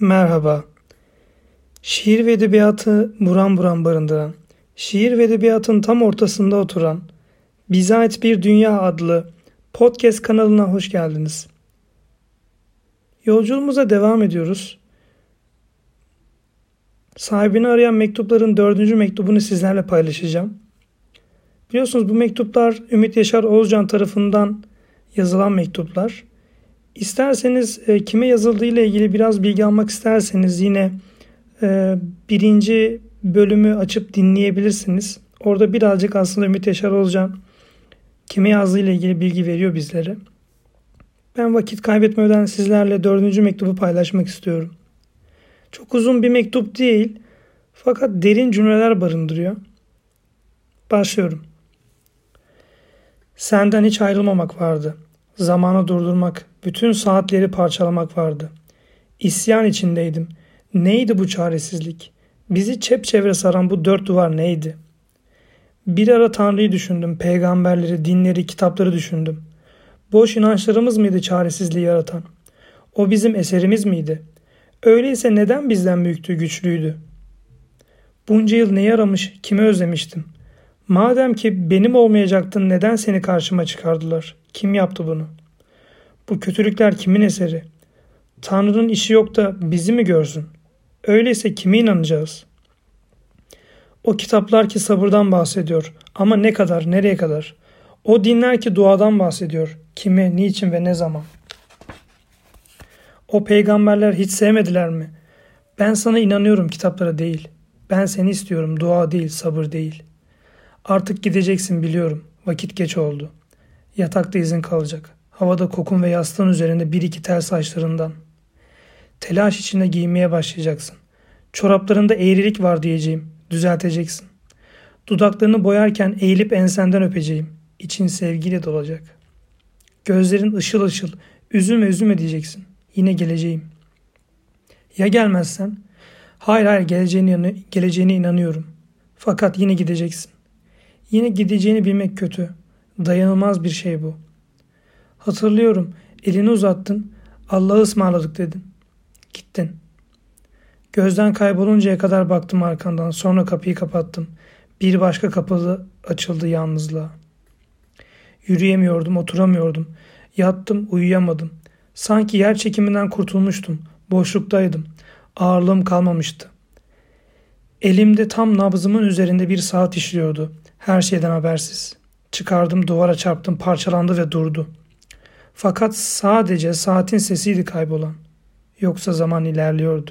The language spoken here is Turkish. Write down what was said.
Merhaba. Şiir ve edebiyatı buram buram barındıran, şiir ve edebiyatın tam ortasında oturan, Bize Bir Dünya adlı podcast kanalına hoş geldiniz. Yolculuğumuza devam ediyoruz. Sahibini arayan mektupların dördüncü mektubunu sizlerle paylaşacağım. Biliyorsunuz bu mektuplar Ümit Yaşar Oğuzcan tarafından yazılan mektuplar. İsterseniz e, kime yazıldığı ile ilgili biraz bilgi almak isterseniz yine e, birinci bölümü açıp dinleyebilirsiniz. Orada birazcık aslında Ümit Yaşar Olcan kime yazdığı ile ilgili bilgi veriyor bizlere. Ben vakit kaybetmeden sizlerle dördüncü mektubu paylaşmak istiyorum. Çok uzun bir mektup değil fakat derin cümleler barındırıyor. Başlıyorum. Senden hiç ayrılmamak vardı. Zamanı durdurmak, bütün saatleri parçalamak vardı. İsyan içindeydim. Neydi bu çaresizlik? Bizi çepçevre saran bu dört duvar neydi? Bir ara Tanrı'yı düşündüm, peygamberleri, dinleri, kitapları düşündüm. Boş inançlarımız mıydı çaresizliği yaratan? O bizim eserimiz miydi? Öyleyse neden bizden büyüktü, güçlüydü? Bunca yıl neyi aramış, kimi özlemiştim? Madem ki benim olmayacaktın neden seni karşıma çıkardılar? Kim yaptı bunu? Bu kötülükler kimin eseri? Tanrı'nın işi yok da bizi mi görsün? Öyleyse kime inanacağız? O kitaplar ki sabırdan bahsediyor ama ne kadar, nereye kadar? O dinler ki duadan bahsediyor. Kime, niçin ve ne zaman? O peygamberler hiç sevmediler mi? Ben sana inanıyorum kitaplara değil. Ben seni istiyorum dua değil, sabır değil. Artık gideceksin biliyorum. Vakit geç oldu. Yatakta izin kalacak. Havada kokun ve yastığın üzerinde bir iki tel saçlarından. Telaş içinde giymeye başlayacaksın. Çoraplarında eğrilik var diyeceğim. Düzelteceksin. Dudaklarını boyarken eğilip ensenden öpeceğim. İçin sevgiyle dolacak. Gözlerin ışıl ışıl. Üzülme üzülme diyeceksin. Yine geleceğim. Ya gelmezsen? Hayır hayır geleceğine, geleceğine inanıyorum. Fakat yine gideceksin. Yine gideceğini bilmek kötü. Dayanılmaz bir şey bu. Hatırlıyorum. Elini uzattın. Allah'ı ısmarladık dedin. Gittin. Gözden kayboluncaya kadar baktım arkandan. Sonra kapıyı kapattım. Bir başka kapı açıldı yalnızlığa. Yürüyemiyordum, oturamıyordum. Yattım, uyuyamadım. Sanki yer çekiminden kurtulmuştum. Boşluktaydım. Ağırlığım kalmamıştı. Elimde tam nabzımın üzerinde bir saat işliyordu. Her şeyden habersiz. Çıkardım, duvara çarptım, parçalandı ve durdu. Fakat sadece saatin sesiydi kaybolan. Yoksa zaman ilerliyordu.